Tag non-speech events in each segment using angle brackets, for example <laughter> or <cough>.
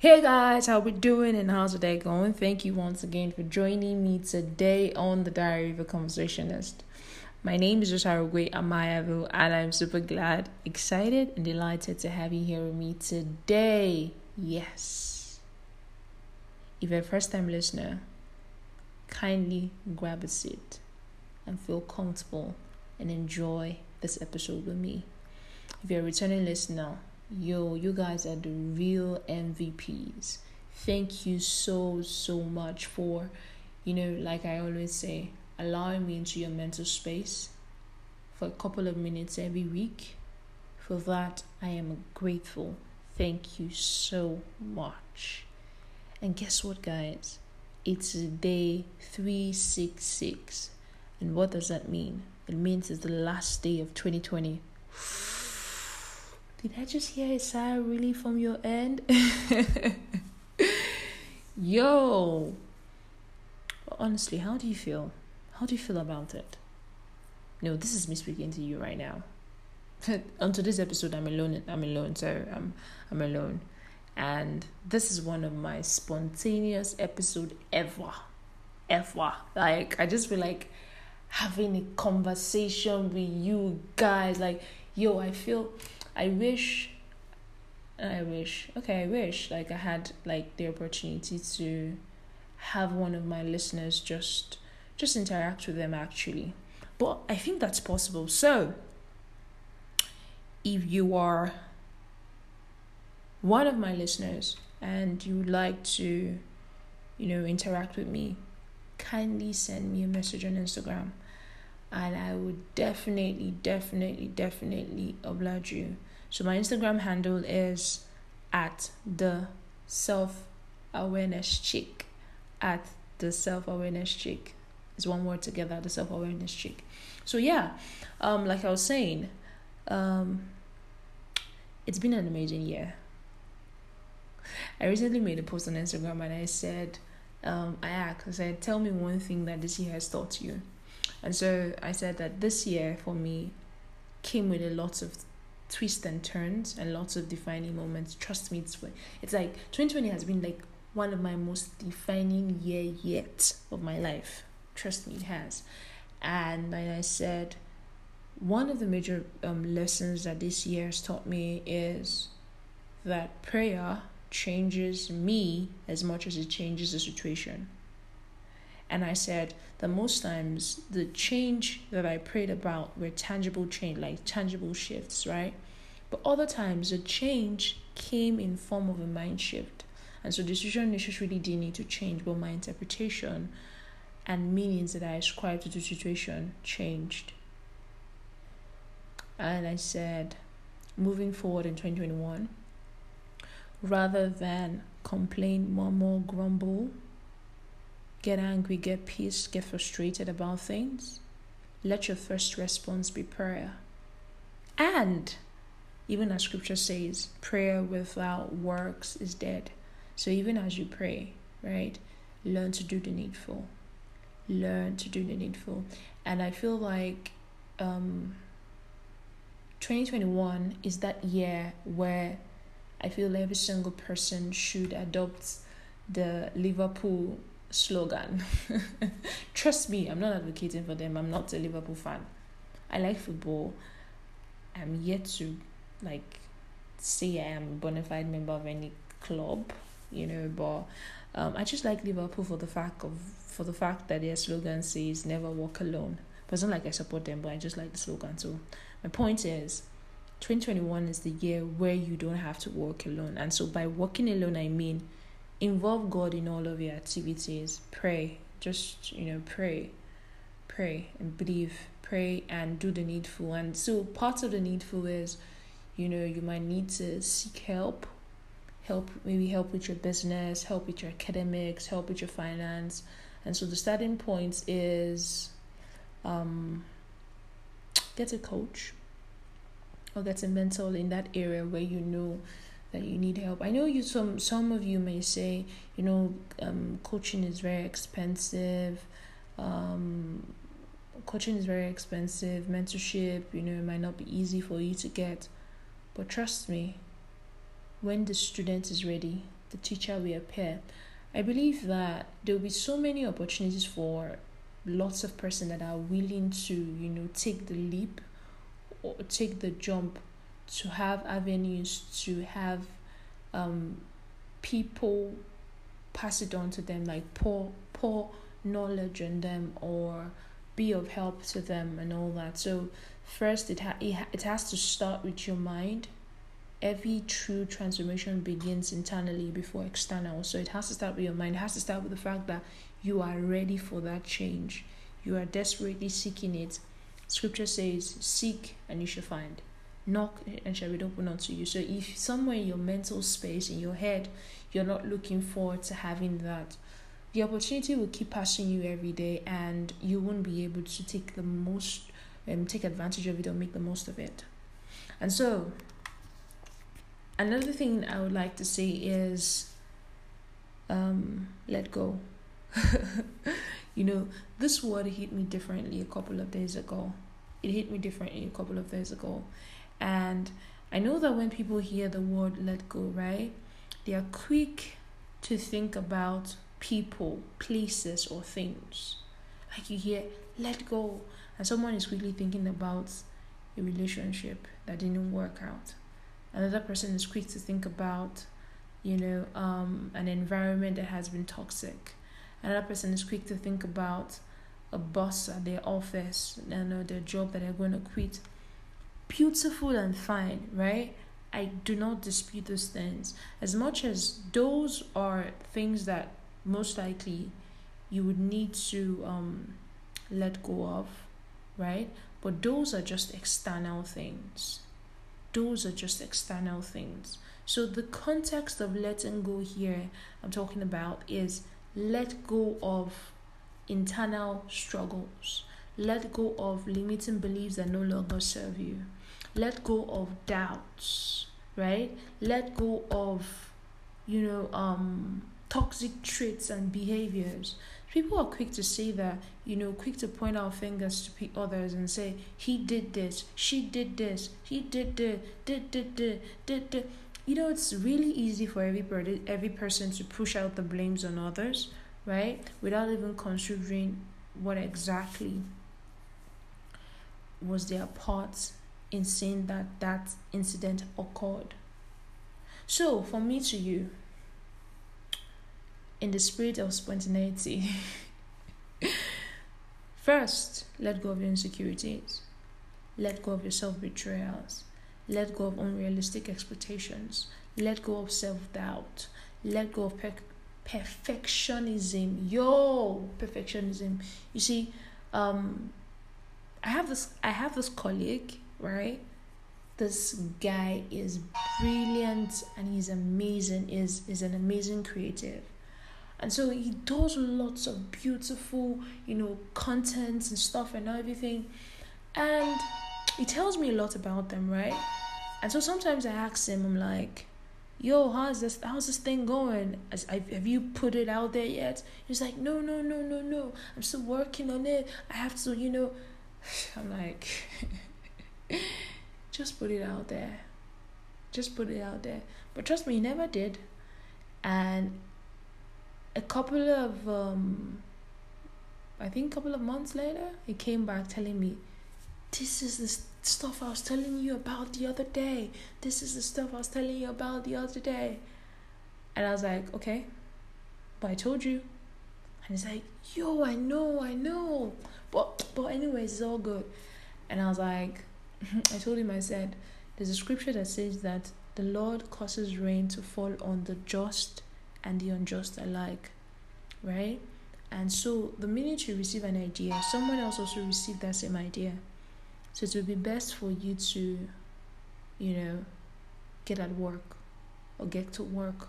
Hey guys, how we doing and how's the day going? Thank you once again for joining me today on the Diary of a Conversationist. My name is Josarugwe Amayavu and I'm super glad, excited, and delighted to have you here with me today. Yes. If you're a first time listener, kindly grab a seat and feel comfortable and enjoy this episode with me. If you're a returning listener, yo, you guys are the real MVPs. Thank you so, so much for, you know, like I always say, allowing me into your mental space for a couple of minutes every week. For that, I am grateful. Thank you so much. And guess what, guys? It's day 366. And what does that mean? It means it's the last day of 2020. Did I just hear a sigh really from your end? <laughs> Yo. Honestly, how do you feel? How do you feel about it? No, this is me speaking to you right now. <laughs> On today's episode, I'm alone. I'm alone. So I'm I'm alone, and this is one of my spontaneous episode ever, ever. Like I just feel like having a conversation with you guys. Like yo, I feel I wish I wish okay, I wish like I had like the opportunity to have one of my listeners just just interact with them actually. But I think that's possible. So if you are one of my listeners and you would like to, you know, interact with me, kindly send me a message on Instagram and I would definitely, definitely, definitely oblige you. So my Instagram handle is at the self awareness chick. At the self awareness chick. It's one word together, the self awareness chick. So yeah, um, like I was saying, um, it's been an amazing year. I recently made a post on Instagram and I said, um, I asked, I said, tell me one thing that this year has taught you. And so I said that this year for me came with a lot of twists and turns and lots of defining moments. Trust me, it's it's like 2020 has been like one of my most defining year yet of my life. Trust me, it has. And like I said, one of the major um, lessons that this year has taught me is that prayer changes me as much as it changes the situation. And I said that most times the change that I prayed about were tangible change, like tangible shifts, right? But other times the change came in form of a mind shift. And so the situation really didn't need to change, but my interpretation and meanings that I ascribed to the situation changed. And I said, moving forward in 2021, rather than complain, murmur, grumble, get angry, get pissed, get frustrated about things, let your first response be prayer. And even as scripture says, prayer without works is dead. So even as you pray, right, learn to do the needful. Learn to do the needful. And I feel like um 2021 is that year where I feel every single person should adopt the Liverpool slogan. <laughs> Trust me, I'm not advocating for them. I'm not a Liverpool fan. I like football. I'm yet to like say I am a bona fide member of any club, you know, but um, I just like Liverpool for the fact of for the fact that their slogan says never walk alone. But it's not like I support them, but I just like the slogan. So my point is 2021 is the year where you don't have to walk alone. And so by walking alone I mean involve God in all of your activities. Pray. Just, you know, pray. Pray and believe pray and do the needful. And so part of the needful is, you know, you might need to seek help, help maybe help with your business, help with your academics, help with your finance. And so the starting point is um get a coach or get a mentor in that area where you know that you need help. I know you some some of you may say, you know, um, coaching is very expensive. Um, coaching is very expensive. Mentorship, you know, it might not be easy for you to get, but trust me, when the student is ready, the teacher will appear. I believe that there will be so many opportunities for lots of person that are willing to, you know, take the leap or take the jump to have avenues to have um, people pass it on to them like pour pour knowledge on them or be of help to them and all that. So first it, ha- it, ha- it has to start with your mind. Every true transformation begins internally before external. So it has to start with your mind. It has to start with the fact that you are ready for that change. You are desperately seeking it. Scripture says seek and you shall find knock and shall be opened unto you. So if somewhere in your mental space, in your head, you're not looking forward to having that, the opportunity will keep passing you every day and you won't be able to take the most um take advantage of it or make the most of it. And so another thing I would like to say is um let go. <laughs> you know, this word hit me differently a couple of days ago. It hit me differently a couple of days ago. And I know that when people hear the word let go, right, they are quick to think about people, places, or things. Like you hear let go, and someone is quickly thinking about a relationship that didn't work out. Another person is quick to think about, you know, um, an environment that has been toxic. Another person is quick to think about a boss at their office, you know, their job that they're going to quit beautiful and fine, right? I do not dispute those things. As much as those are things that most likely you would need to um, let go of, right? But those are just external things. Those are just external things. So the context of letting go here I'm talking about is let go of internal struggles. Let go of limiting beliefs that no longer serve you. Let go of doubts right? Let go of you know um toxic traits and behaviors. People are quick to say that you know quick to point our fingers to others and say he did this she did this he did the did did did did, did. you know it's really easy for every every person to push out the blames on others right? Without even considering what exactly was their part in saying that that incident occurred. So, for me to you, in the spirit of spontaneity, <laughs> first, let go of your insecurities, let go of your self betrayals, let go of unrealistic expectations, let go of self doubt, let go of per- perfectionism. Yo, perfectionism. You see, um, I have this. I have this colleague right? This guy is brilliant and he's amazing, is is an amazing creative. And so he does lots of beautiful, you know, contents and stuff and everything. And he tells me a lot about them, right? And so sometimes I ask him, I'm like, yo, how's this how's this thing going? As have you put it out there yet? He's like, no, no, no, no, no. I'm still working on it. I have to, you know. I'm like, <laughs> just put it out there. Just put it out there. But trust me, he never did. And a couple of um I think a couple of months later, he came back telling me, This is the stuff I was telling you about the other day. This is the stuff I was telling you about the other day. And I was like, Okay, but I told you. And he's like, Yo, I know, I know. But but anyways, it's all good. And I was like, <laughs> I told him, I said, there's a scripture that says that the Lord causes rain to fall on the just and the unjust alike, right? And so the minute you receive an idea, someone else also received that same idea. So it would be best for you to, you know, get at work or get to work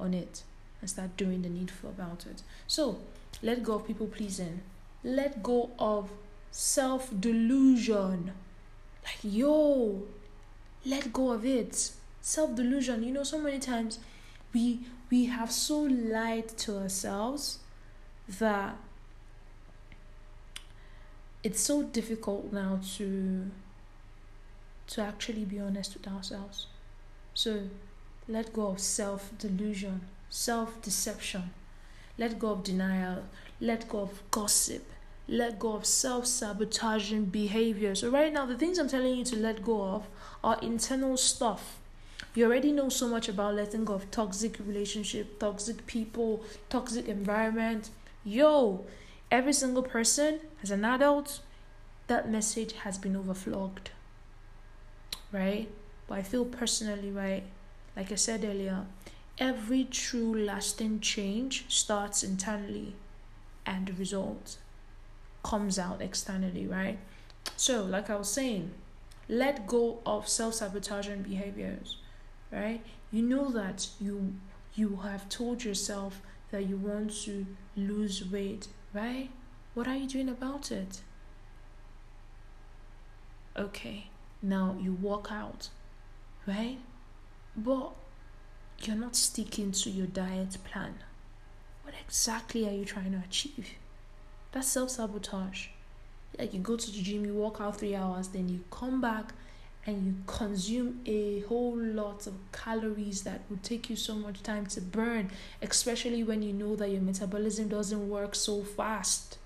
on it and start doing the needful about it. So let go of people pleasing. Let go of self delusion. Like, yo, let go of it. Self delusion. You know, so many times we we have so lied to ourselves that it's so difficult now to to actually be honest with ourselves. So let go of self delusion, self deception. Let go of denial. Let go of gossip. Let go of self sabotaging behavior. So, right now, the things I'm telling you to let go of are internal stuff. You already know so much about letting go of toxic relationship, toxic people, toxic environment. Yo, every single person as an adult, that message has been overflogged. Right? But I feel personally, right? Like I said earlier, every true lasting change starts internally and the result comes out externally, right? So, like I was saying, let go of self-sabotaging behaviors, right? You know that you you have told yourself that you want to lose weight, right? What are you doing about it? Okay, now you walk out, right? But you're not sticking to your diet plan. What exactly are you trying to achieve? That's self sabotage. Like you go to the gym, you walk out three hours, then you come back and you consume a whole lot of calories that would take you so much time to burn, especially when you know that your metabolism doesn't work so fast.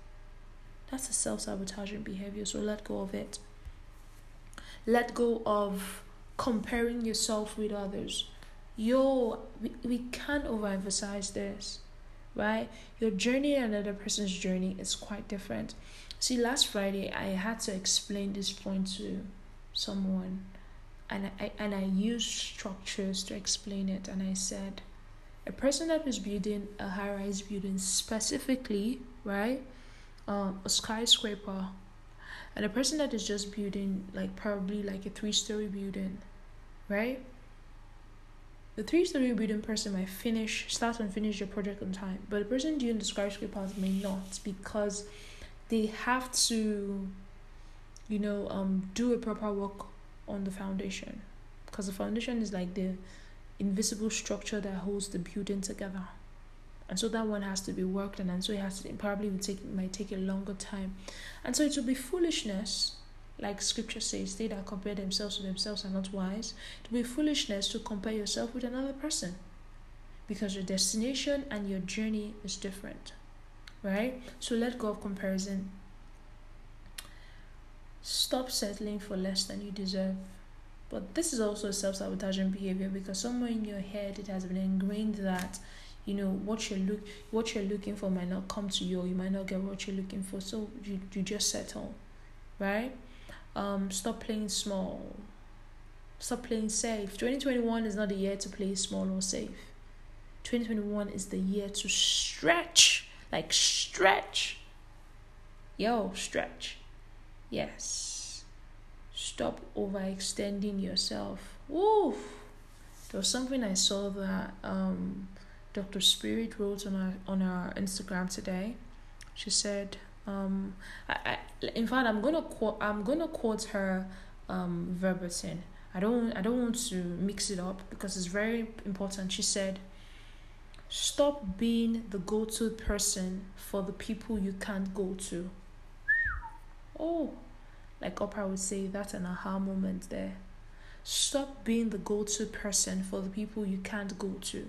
That's a self sabotaging behavior, so let go of it. Let go of comparing yourself with others. Yo, we, we can't overemphasize this, right? Your journey and another person's journey is quite different. See, last Friday I had to explain this point to someone, and I and I used structures to explain it. And I said, a person that is building a high-rise building specifically, right, um, a skyscraper, and a person that is just building like probably like a three-story building, right the three story building person might finish, start and finish your project on time, but the person doing the skyscraper part may not because they have to, you know, um, do a proper work on the foundation because the foundation is like the invisible structure that holds the building together. And so that one has to be worked on, and so it has to probably will take might take a longer time, and so it will be foolishness like scripture says, they that compare themselves to themselves are not wise. It To be foolishness to compare yourself with another person. Because your destination and your journey is different. Right? So let go of comparison. Stop settling for less than you deserve. But this is also a self sabotaging behavior because somewhere in your head it has been ingrained that you know what you're look what you're looking for might not come to you or you might not get what you're looking for so you, you just settle right um, stop playing small. Stop playing safe. 2021 is not the year to play small or safe. 2021 is the year to stretch. Like, stretch. Yo, stretch. Yes. Stop overextending yourself. Woo! There was something I saw that um, Dr. Spirit wrote on our on our Instagram today. She said, um, I, I, in fact, I'm gonna quote. I'm gonna quote her um, verbatim. I don't. I don't want to mix it up because it's very important. She said, "Stop being the go-to person for the people you can't go to." Oh, like Oprah would say, that's an aha moment there. Stop being the go-to person for the people you can't go to.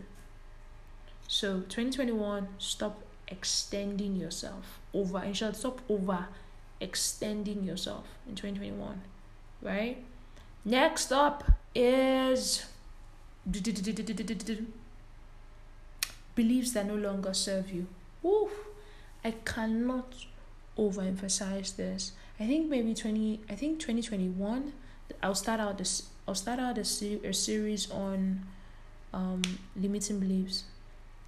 So, 2021, stop extending yourself over and shall stop over extending yourself in 2021 right next up is beliefs that no longer serve you Oof, i cannot overemphasize this i think maybe 20 i think 2021 i'll start out this i'll start out a, a series on um limiting beliefs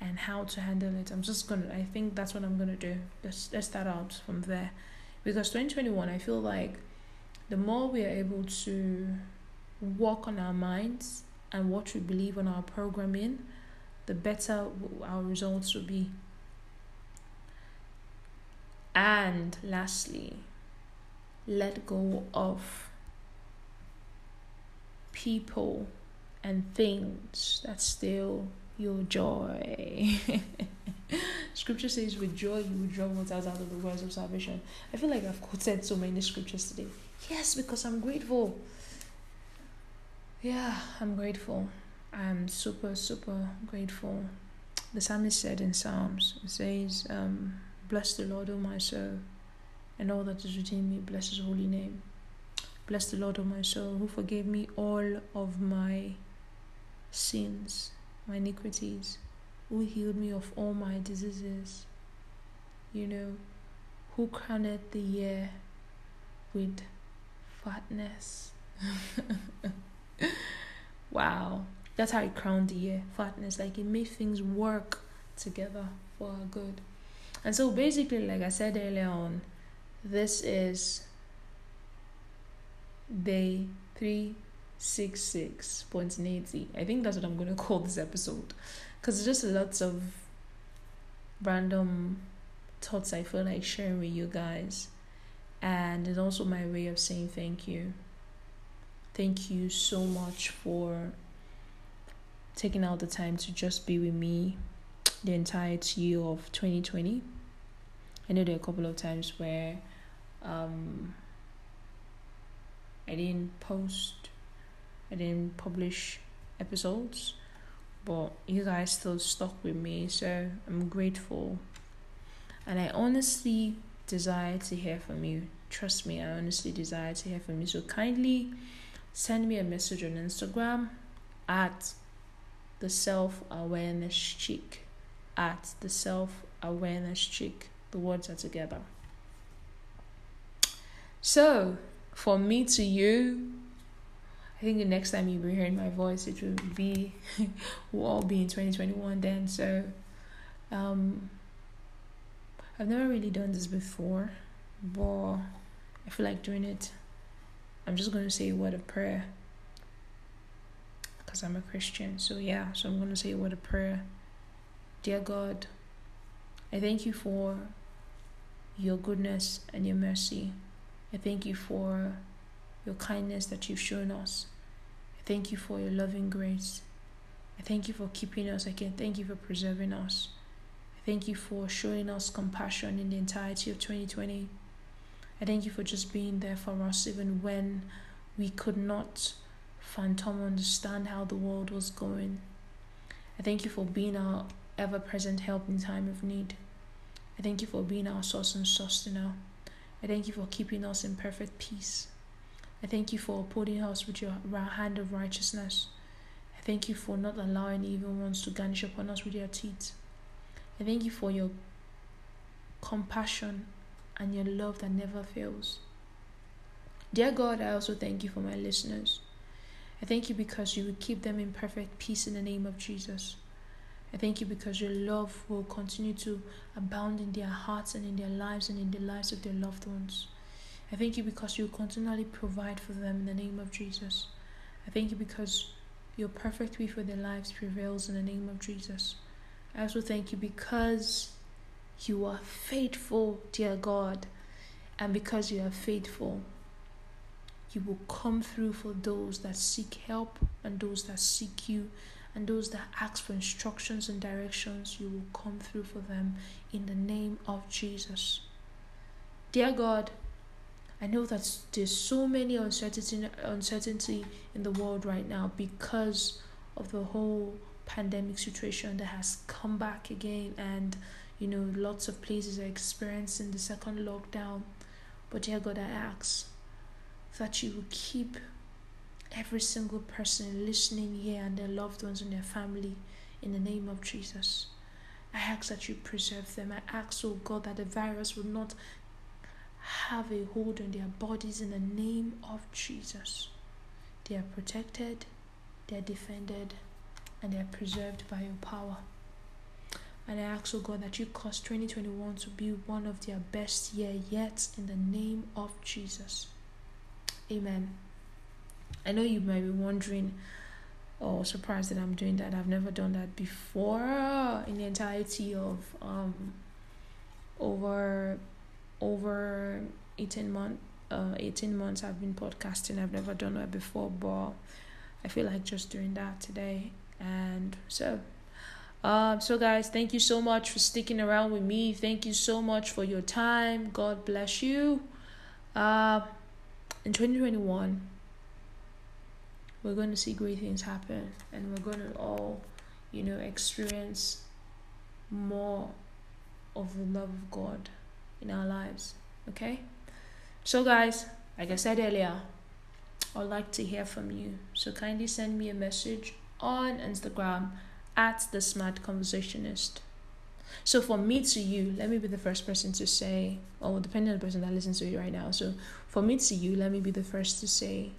and how to handle it. I'm just gonna I think that's what I'm gonna do. Let's let's start out from there. Because 2021 I feel like the more we are able to work on our minds and what we believe on our programming, the better our results will be. And lastly, let go of people and things that steal your joy. <laughs> Scripture says, with joy you will draw waters out of the wells of salvation. I feel like I've quoted so many scriptures today. Yes, because I'm grateful. Yeah, I'm grateful. I'm super, super grateful. The psalmist said in Psalms, it says, um, Bless the Lord, O my soul, and all that is within me, bless his holy name. Bless the Lord, O my soul, who forgave me all of my sins, my iniquities, who healed me of all my diseases, you know, who crowned the year with fatness. <laughs> wow, that's how he crowned the year fatness. Like it made things work together for our good. And so basically, like I said earlier on, this is day three six spontaneity. I think that's what I'm gonna <laughs> call this episode, because it's just lots of random thoughts I feel like sharing with you guys, and it's also my way of saying thank you. Thank you so much for taking out the time to just be with me the entirety of 2020. I know there are a couple of times where um, I didn't post I didn't publish episodes, but you guys still stuck with me, so I'm grateful. And I honestly desire to hear from you. Trust me, I honestly desire to hear from you. So kindly send me a message on Instagram at the self awareness chick. At the self awareness chick. The words are together. So, for me to you, I think the next time you'll be hearing my voice, it will be, <laughs> we'll all be in 2021 then. So, um, I've never really done this before, but I feel like doing it. I'm just going to say a word of prayer because I'm a Christian. So, yeah, so I'm going to say a word of prayer. Dear God, I thank you for your goodness and your mercy. I thank you for your kindness that you've shown us. I thank you for your loving grace. I thank you for keeping us. I can thank you for preserving us. I thank you for showing us compassion in the entirety of 2020. I thank you for just being there for us even when we could not phantom understand how the world was going. I thank you for being our ever present help in time of need. I thank you for being our source and sustainer. I thank you for keeping us in perfect peace. I thank you for upholding us with your hand of righteousness. I thank you for not allowing evil ones to garnish upon us with their teeth. I thank you for your compassion and your love that never fails. Dear God, I also thank you for my listeners. I thank you because you will keep them in perfect peace in the name of Jesus. I thank you because your love will continue to abound in their hearts and in their lives and in the lives of their loved ones. I thank you because you continually provide for them in the name of Jesus. I thank you because your perfect will for their lives prevails in the name of Jesus. I also thank you because you are faithful, dear God, and because you are faithful, you will come through for those that seek help and those that seek you and those that ask for instructions and directions. You will come through for them in the name of Jesus. Dear God, I know that there's so many uncertainty uncertainty in the world right now because of the whole pandemic situation that has come back again and you know lots of places are experiencing the second lockdown. But dear God, I ask that you will keep every single person listening here and their loved ones and their family in the name of Jesus. I ask that you preserve them. I ask, oh God, that the virus will not have a hold on their bodies in the name of Jesus. They are protected, they are defended, and they are preserved by your power. And I ask, oh God, that you cause 2021 to be one of their best year yet in the name of Jesus. Amen. I know you might be wondering or surprised that I'm doing that. I've never done that before in the entirety of um over over 18 month uh 18 months I've been podcasting. I've never done that before, but I feel like just doing that today. And so um, so guys, thank you so much for sticking around with me. Thank you so much for your time. God bless you. Uh, in 2021, we're going to see great things happen and we're going to all, you know, experience more of the love of God in our lives. Okay? So, guys, like I said earlier, I'd like to hear from you. So, kindly send me a message on Instagram at the smart conversationist. So for me to you, let me be the first person to say, or depending on the person that listens to you right now. So for me to you, let me be the first to say,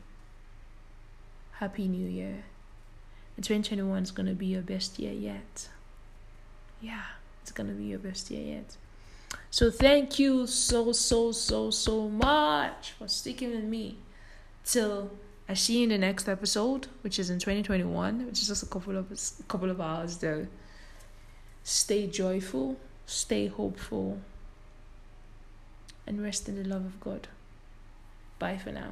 Happy New Year. And 2021 is gonna be your best year yet. Yeah, it's gonna be your best year yet. So thank you so so so so much for sticking with me till I see you in the next episode, which is in 2021, which is just a couple of a couple of hours though. Stay joyful, stay hopeful, and rest in the love of God. Bye for now.